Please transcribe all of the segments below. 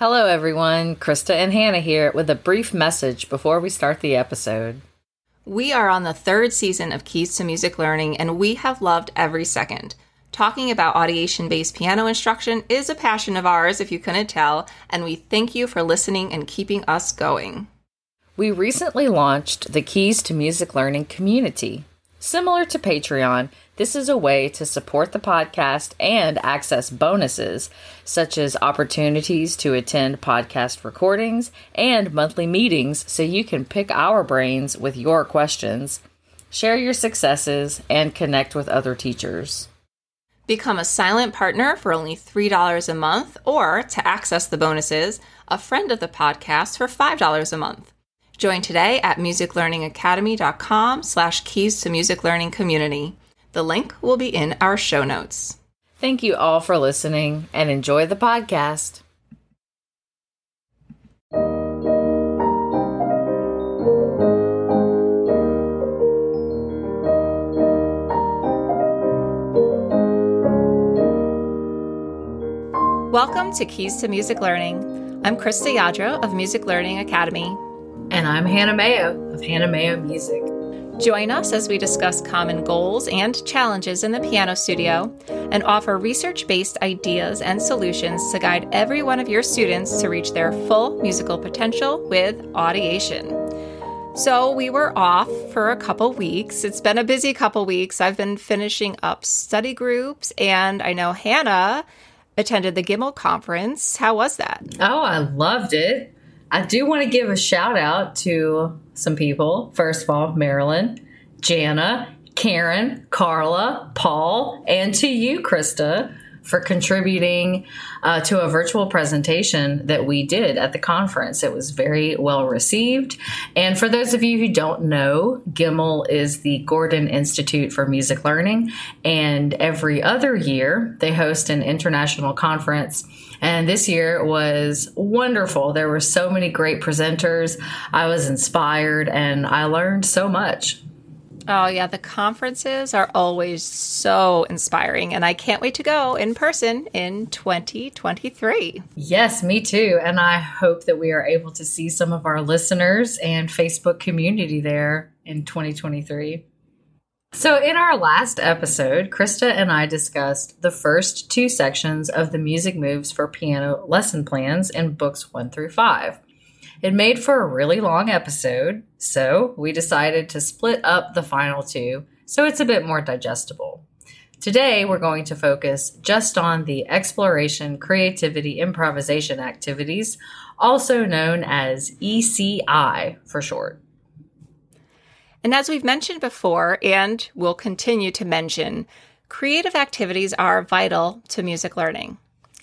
Hello, everyone. Krista and Hannah here with a brief message before we start the episode. We are on the third season of Keys to Music Learning, and we have loved every second. Talking about audiation based piano instruction is a passion of ours, if you couldn't tell, and we thank you for listening and keeping us going. We recently launched the Keys to Music Learning community. Similar to Patreon, this is a way to support the podcast and access bonuses, such as opportunities to attend podcast recordings and monthly meetings so you can pick our brains with your questions, share your successes, and connect with other teachers. Become a silent partner for only $3 a month, or to access the bonuses, a friend of the podcast for $5 a month. Join today at musiclearningacademy.com slash keys to music learning community. The link will be in our show notes. Thank you all for listening and enjoy the podcast. Welcome to Keys to Music Learning. I'm Krista Yadro of Music Learning Academy. And I'm Hannah Mayo of Hannah Mayo Music. Join us as we discuss common goals and challenges in the piano studio and offer research based ideas and solutions to guide every one of your students to reach their full musical potential with audiation. So, we were off for a couple weeks. It's been a busy couple weeks. I've been finishing up study groups, and I know Hannah attended the GIML conference. How was that? Oh, I loved it. I do want to give a shout out to some people. First of all, Marilyn, Jana, Karen, Carla, Paul, and to you, Krista, for contributing uh, to a virtual presentation that we did at the conference. It was very well received. And for those of you who don't know, GIML is the Gordon Institute for Music Learning. And every other year, they host an international conference and this year was wonderful. There were so many great presenters. I was inspired and I learned so much. Oh, yeah. The conferences are always so inspiring, and I can't wait to go in person in 2023. Yes, me too. And I hope that we are able to see some of our listeners and Facebook community there in 2023. So, in our last episode, Krista and I discussed the first two sections of the music moves for piano lesson plans in books one through five. It made for a really long episode, so we decided to split up the final two so it's a bit more digestible. Today, we're going to focus just on the exploration, creativity, improvisation activities, also known as ECI for short. And as we've mentioned before, and will continue to mention, creative activities are vital to music learning.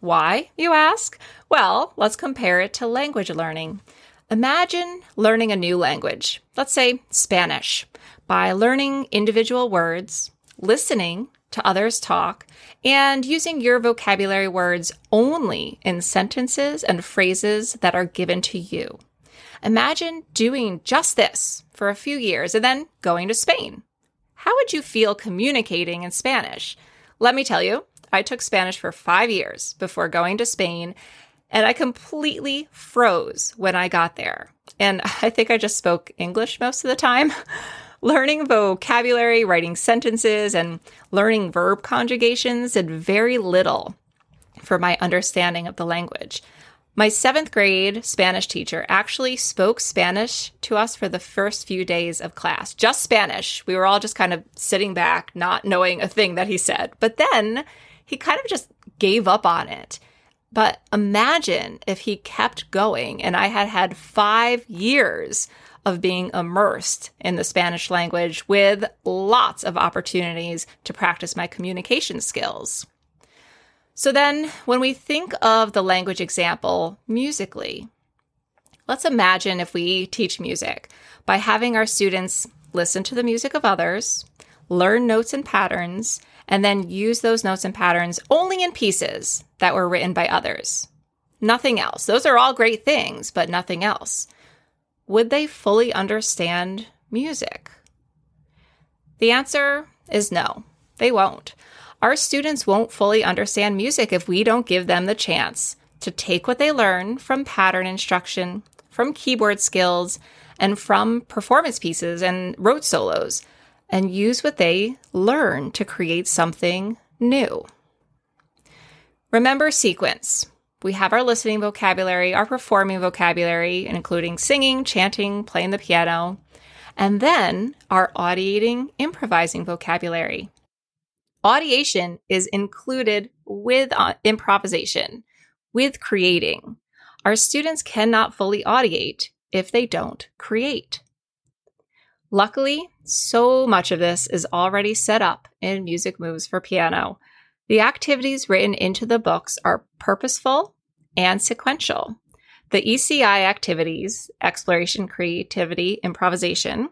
Why, you ask? Well, let's compare it to language learning. Imagine learning a new language, let's say Spanish, by learning individual words, listening to others talk, and using your vocabulary words only in sentences and phrases that are given to you. Imagine doing just this for a few years and then going to Spain. How would you feel communicating in Spanish? Let me tell you, I took Spanish for five years before going to Spain, and I completely froze when I got there. And I think I just spoke English most of the time. learning vocabulary, writing sentences, and learning verb conjugations did very little for my understanding of the language. My seventh grade Spanish teacher actually spoke Spanish to us for the first few days of class, just Spanish. We were all just kind of sitting back, not knowing a thing that he said. But then he kind of just gave up on it. But imagine if he kept going and I had had five years of being immersed in the Spanish language with lots of opportunities to practice my communication skills. So then, when we think of the language example musically, let's imagine if we teach music by having our students listen to the music of others, learn notes and patterns, and then use those notes and patterns only in pieces that were written by others. Nothing else. Those are all great things, but nothing else. Would they fully understand music? The answer is no, they won't. Our students won't fully understand music if we don't give them the chance to take what they learn from pattern instruction, from keyboard skills, and from performance pieces and rote solos, and use what they learn to create something new. Remember sequence. We have our listening vocabulary, our performing vocabulary, including singing, chanting, playing the piano, and then our audiating, improvising vocabulary. Audiation is included with uh, improvisation, with creating. Our students cannot fully audiate if they don't create. Luckily, so much of this is already set up in Music Moves for Piano. The activities written into the books are purposeful and sequential. The ECI activities, exploration, creativity, improvisation,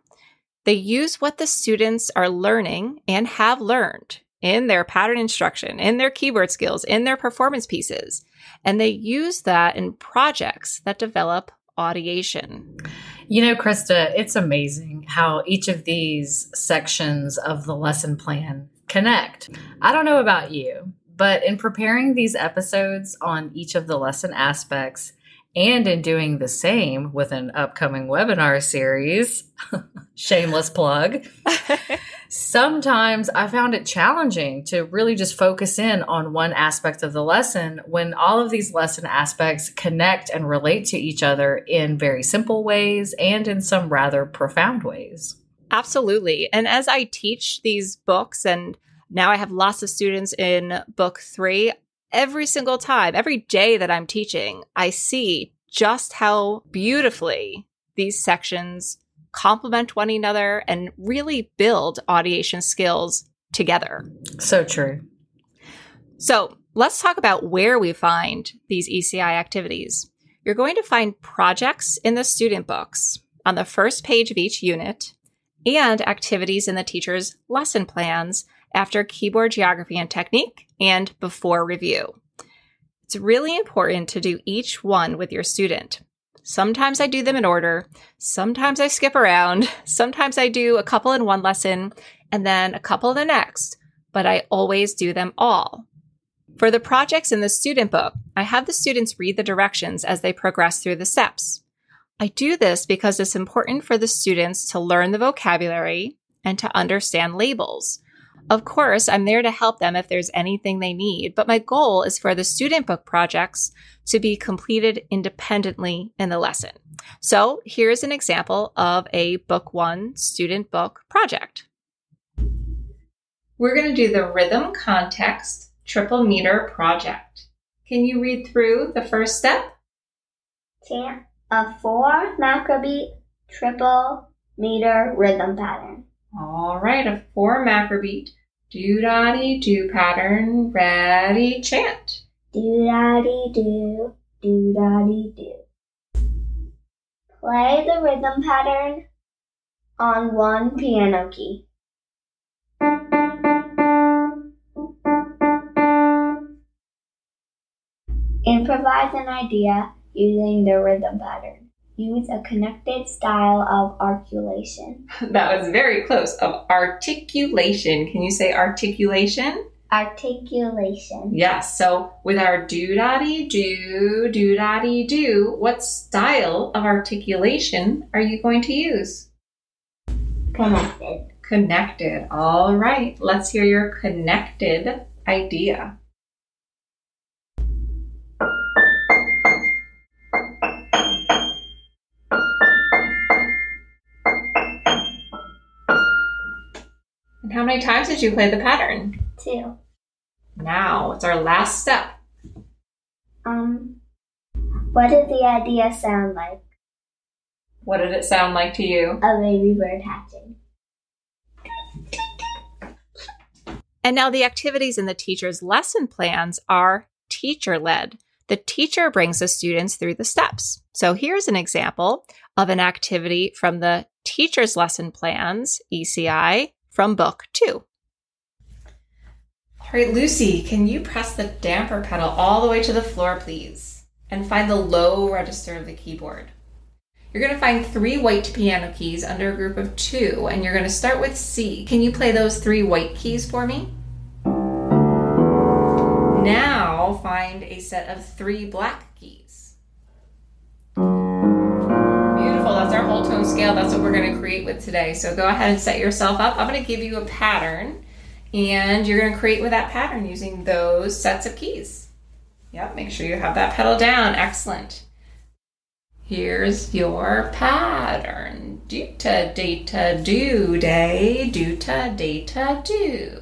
they use what the students are learning and have learned in their pattern instruction, in their keyboard skills, in their performance pieces, and they use that in projects that develop audiation. You know, Krista, it's amazing how each of these sections of the lesson plan connect. I don't know about you, but in preparing these episodes on each of the lesson aspects, and in doing the same with an upcoming webinar series, shameless plug, sometimes I found it challenging to really just focus in on one aspect of the lesson when all of these lesson aspects connect and relate to each other in very simple ways and in some rather profound ways. Absolutely. And as I teach these books, and now I have lots of students in book three, every single time, every day that I'm teaching, I see just how beautifully these sections complement one another and really build audiation skills together. So true. So let's talk about where we find these ECI activities. You're going to find projects in the student books on the first page of each unit and activities in the teacher's lesson plans after keyboard geography and technique and before review. It's really important to do each one with your student. Sometimes I do them in order. Sometimes I skip around. Sometimes I do a couple in one lesson and then a couple the next, but I always do them all. For the projects in the student book, I have the students read the directions as they progress through the steps. I do this because it's important for the students to learn the vocabulary and to understand labels. Of course, I'm there to help them if there's anything they need, but my goal is for the student book projects to be completed independently in the lesson. So here's an example of a book one student book project. We're going to do the rhythm context triple meter project. Can you read through the first step? Chant a four macrobeat triple meter rhythm pattern. All right, a four macrobeat do da dee do pattern. Ready, chant. Do da do, do da dee do. Play the rhythm pattern on one piano key. Improvise an idea using the rhythm pattern use a connected style of articulation. that was very close. Of articulation. Can you say articulation? Articulation. Yes. So with our do daddy do, do daddy do, what style of articulation are you going to use? Connected. Connected. All right. Let's hear your connected idea. And how many times did you play the pattern? Two. Now, it's our last step. Um, what did the idea sound like? What did it sound like to you? A baby bird hatching. And now the activities in the teacher's lesson plans are teacher led. The teacher brings the students through the steps. So here's an example of an activity from the teacher's lesson plans, ECI, from book two. All right, Lucy, can you press the damper pedal all the way to the floor, please? And find the low register of the keyboard. You're going to find three white piano keys under a group of two, and you're going to start with C. Can you play those three white keys for me? Now, find a set of three black scale. That's what we're going to create with today. So go ahead and set yourself up. I'm going to give you a pattern, and you're going to create with that pattern using those sets of keys. Yep, make sure you have that pedal down. Excellent. Here's your pattern. Duta, data, do, day, duta, data, do.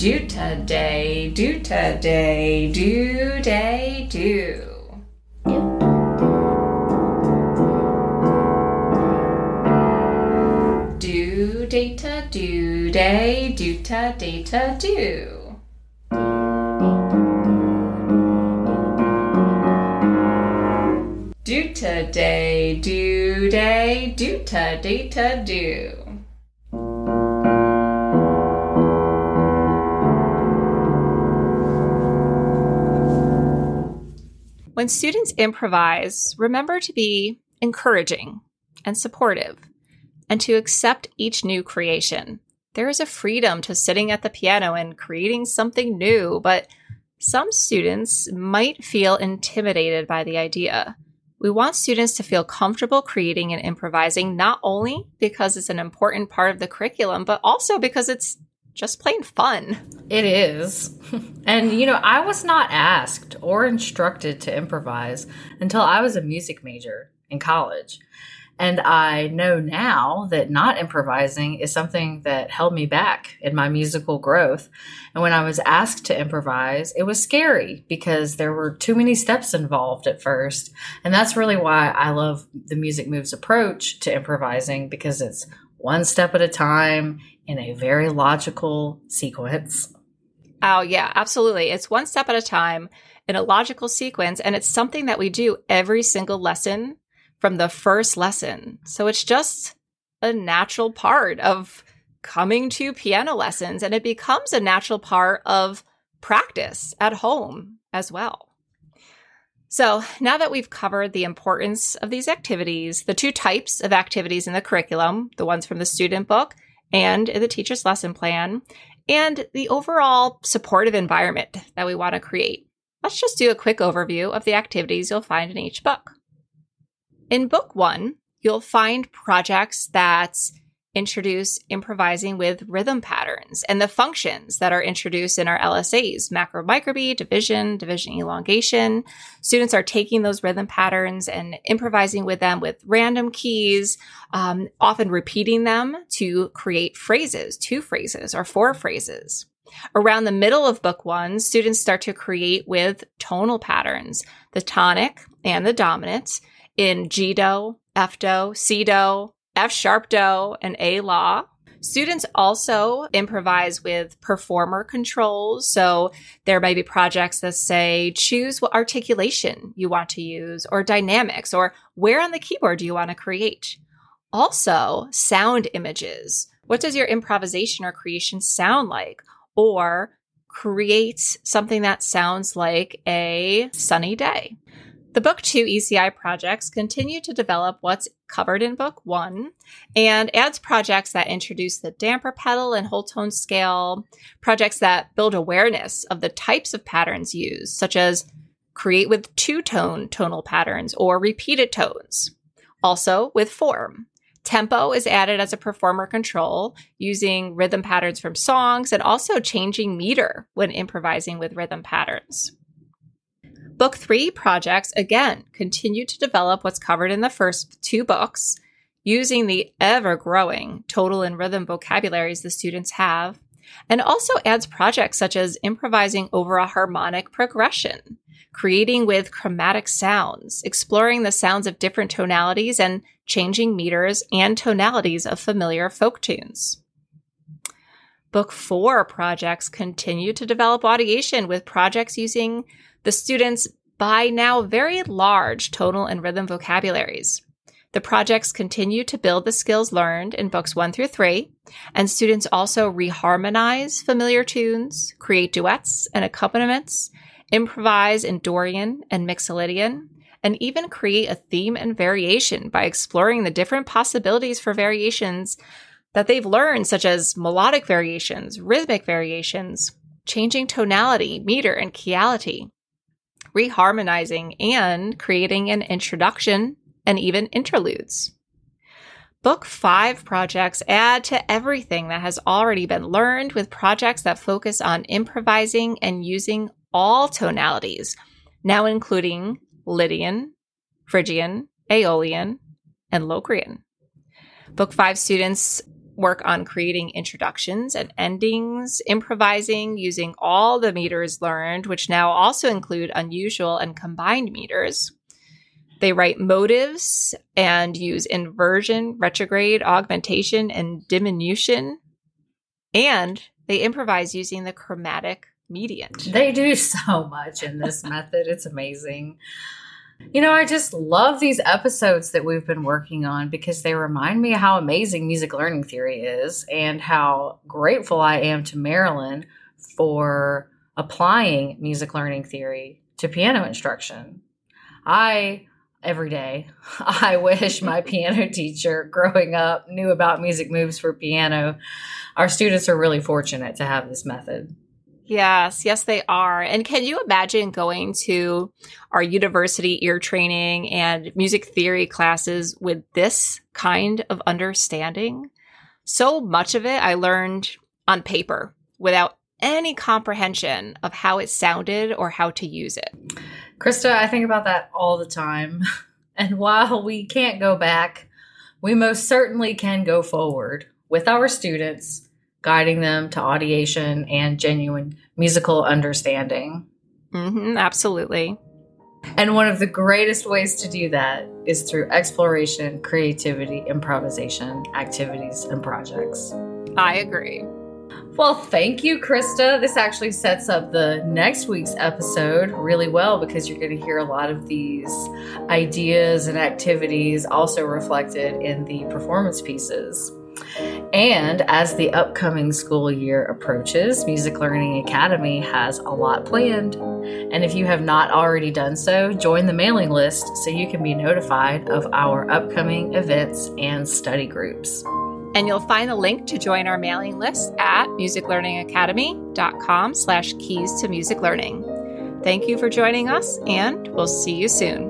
About duta, day, duta, day, do, day, do. Do, data, do, day, duta, data, do. Do to day, do day, do to day to do. When students improvise, remember to be encouraging and supportive and to accept each new creation. There is a freedom to sitting at the piano and creating something new, but some students might feel intimidated by the idea. We want students to feel comfortable creating and improvising, not only because it's an important part of the curriculum, but also because it's just plain fun. It is. and, you know, I was not asked or instructed to improvise until I was a music major in college. And I know now that not improvising is something that held me back in my musical growth. And when I was asked to improvise, it was scary because there were too many steps involved at first. And that's really why I love the Music Moves approach to improvising because it's one step at a time in a very logical sequence. Oh, yeah, absolutely. It's one step at a time in a logical sequence. And it's something that we do every single lesson from the first lesson. So it's just a natural part of coming to piano lessons and it becomes a natural part of practice at home as well. So now that we've covered the importance of these activities, the two types of activities in the curriculum, the ones from the student book and the teacher's lesson plan, and the overall supportive environment that we want to create, let's just do a quick overview of the activities you'll find in each book. In book one, you'll find projects that introduce improvising with rhythm patterns and the functions that are introduced in our LSAs, macro microbeat, division, division elongation. Students are taking those rhythm patterns and improvising with them with random keys, um, often repeating them to create phrases, two phrases or four phrases. Around the middle of book one, students start to create with tonal patterns, the tonic and the dominant, in G do, F do, C do, F sharp do, and A la. Students also improvise with performer controls. So there may be projects that say choose what articulation you want to use, or dynamics, or where on the keyboard do you want to create. Also, sound images. What does your improvisation or creation sound like? Or create something that sounds like a sunny day. The Book 2 ECI projects continue to develop what's covered in Book 1 and adds projects that introduce the damper pedal and whole tone scale, projects that build awareness of the types of patterns used, such as create with two tone tonal patterns or repeated tones. Also, with form. Tempo is added as a performer control using rhythm patterns from songs and also changing meter when improvising with rhythm patterns. Book three projects, again, continue to develop what's covered in the first two books using the ever growing tonal and rhythm vocabularies the students have, and also adds projects such as improvising over a harmonic progression, creating with chromatic sounds, exploring the sounds of different tonalities, and changing meters and tonalities of familiar folk tunes. Book four projects continue to develop audiation with projects using the students by now very large tonal and rhythm vocabularies. The projects continue to build the skills learned in books one through three, and students also reharmonize familiar tunes, create duets and accompaniments, improvise in Dorian and Mixolydian, and even create a theme and variation by exploring the different possibilities for variations that they've learned, such as melodic variations, rhythmic variations, changing tonality, meter, and keyality, reharmonizing, and creating an introduction and even interludes. Book five projects add to everything that has already been learned with projects that focus on improvising and using all tonalities, now including Lydian, Phrygian, Aeolian, and Locrian. Book five students work on creating introductions and endings, improvising using all the meters learned, which now also include unusual and combined meters. They write motives and use inversion, retrograde, augmentation, and diminution. And they improvise using the chromatic mediant. They do so much in this method. It's amazing. You know, I just love these episodes that we've been working on because they remind me how amazing music learning theory is and how grateful I am to Marilyn for applying music learning theory to piano instruction. I every day. I wish my piano teacher growing up knew about music moves for piano. Our students are really fortunate to have this method. Yes, yes, they are. And can you imagine going to our university ear training and music theory classes with this kind of understanding? So much of it I learned on paper without any comprehension of how it sounded or how to use it. Krista, I think about that all the time. And while we can't go back, we most certainly can go forward with our students, guiding them to audiation and genuine musical understanding. Mm-hmm, absolutely. And one of the greatest ways to do that is through exploration, creativity, improvisation, activities, and projects. I agree. Well, thank you, Krista. This actually sets up the next week's episode really well because you're going to hear a lot of these ideas and activities also reflected in the performance pieces. And as the upcoming school year approaches, Music Learning Academy has a lot planned. And if you have not already done so, join the mailing list so you can be notified of our upcoming events and study groups. And you'll find the link to join our mailing list at musiclearningacademy.com slash keys to music learning. Thank you for joining us, and we'll see you soon.